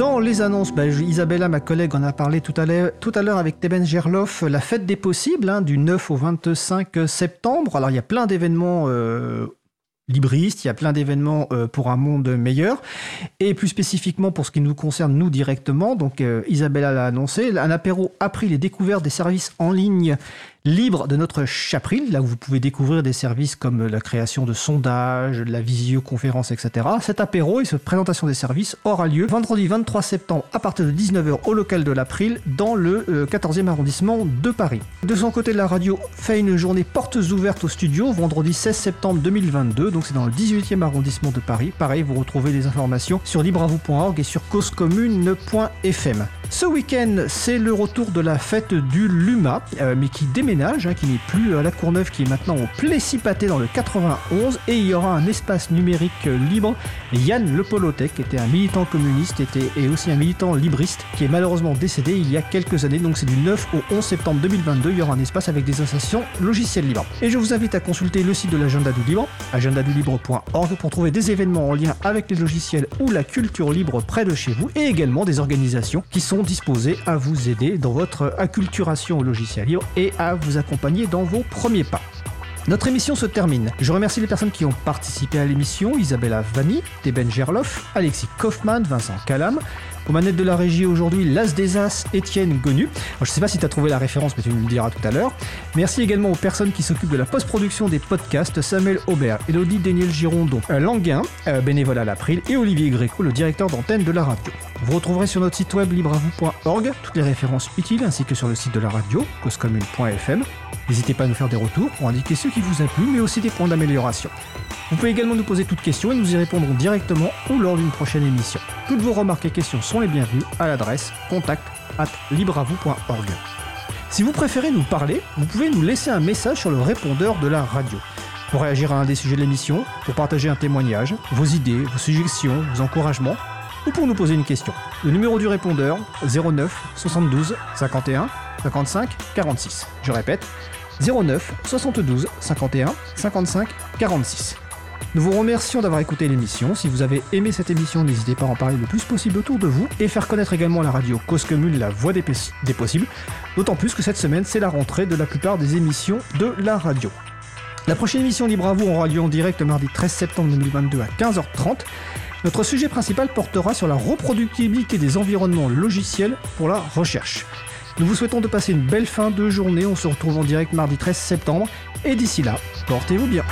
Dans les annonces, bah, Isabella, ma collègue, en a parlé tout à l'heure avec Teben Gerloff, la fête des possibles, hein, du 9 au 25 septembre. Alors il y a plein d'événements euh, libristes, il y a plein d'événements euh, pour un monde meilleur. Et plus spécifiquement pour ce qui nous concerne, nous directement, donc euh, Isabella l'a annoncé, un apéro appris les découvertes des services en ligne libre de notre chapril, là où vous pouvez découvrir des services comme la création de sondages, la visioconférence, etc. Cet apéro et cette présentation des services aura lieu vendredi 23 septembre à partir de 19h au local de l'April dans le 14e euh, arrondissement de Paris. De son côté, la radio fait une journée portes ouvertes au studio vendredi 16 septembre 2022, donc c'est dans le 18e arrondissement de Paris. Pareil, vous retrouvez les informations sur libravou.org et sur causecommune.fm. Ce week-end, c'est le retour de la fête du Luma, euh, mais qui déménage Hein, qui n'est plus à la Courneuve, qui est maintenant au Plessis-Pâté dans le 91, et il y aura un espace numérique libre. Yann Le Polotec, était un militant communiste était, et aussi un militant libriste, qui est malheureusement décédé il y a quelques années, donc c'est du 9 au 11 septembre 2022, il y aura un espace avec des associations logicielles libres. Et je vous invite à consulter le site de l'agenda du libre, agendadulibre.org, pour trouver des événements en lien avec les logiciels ou la culture libre près de chez vous, et également des organisations qui sont disposées à vous aider dans votre acculturation au logiciel libre et à vous accompagner dans vos premiers pas. Notre émission se termine. Je remercie les personnes qui ont participé à l'émission Isabella Vanni, Teben Gerloff, Alexis Kaufmann, Vincent Calam. Aux manettes de la régie aujourd'hui, l'As des As, Étienne Gonu. je ne sais pas si tu as trouvé la référence, mais tu me le diras tout à l'heure. Merci également aux personnes qui s'occupent de la post-production des podcasts Samuel Aubert, Elodie Daniel Girondon, Languin, euh, bénévole à l'April, et Olivier Gréco, le directeur d'antenne de la radio. Vous retrouverez sur notre site web libravou.org toutes les références utiles ainsi que sur le site de la radio, causecommune.fm. N'hésitez pas à nous faire des retours pour indiquer ce qui vous a plu, mais aussi des points d'amélioration. Vous pouvez également nous poser toutes questions et nous y répondrons directement ou lors d'une prochaine émission. Toutes vos remarques et questions sont les bienvenues à l'adresse contact at libravou.org. Si vous préférez nous parler, vous pouvez nous laisser un message sur le répondeur de la radio. Pour réagir à un des sujets de l'émission, pour partager un témoignage, vos idées, vos suggestions, vos encouragements, ou pour nous poser une question. Le numéro du répondeur 09 72 51 55 46. Je répète 09 72 51 55 46. Nous vous remercions d'avoir écouté l'émission. Si vous avez aimé cette émission, n'hésitez pas à en parler le plus possible autour de vous et faire connaître également la radio Cause Commune, la voix des, des possibles. D'autant plus que cette semaine, c'est la rentrée de la plupart des émissions de la radio. La prochaine émission Libre à vous aura lieu en direct mardi 13 septembre 2022 à 15h30. Notre sujet principal portera sur la reproductibilité des environnements logiciels pour la recherche. Nous vous souhaitons de passer une belle fin de journée. On se retrouve en direct mardi 13 septembre. Et d'ici là, portez-vous bien.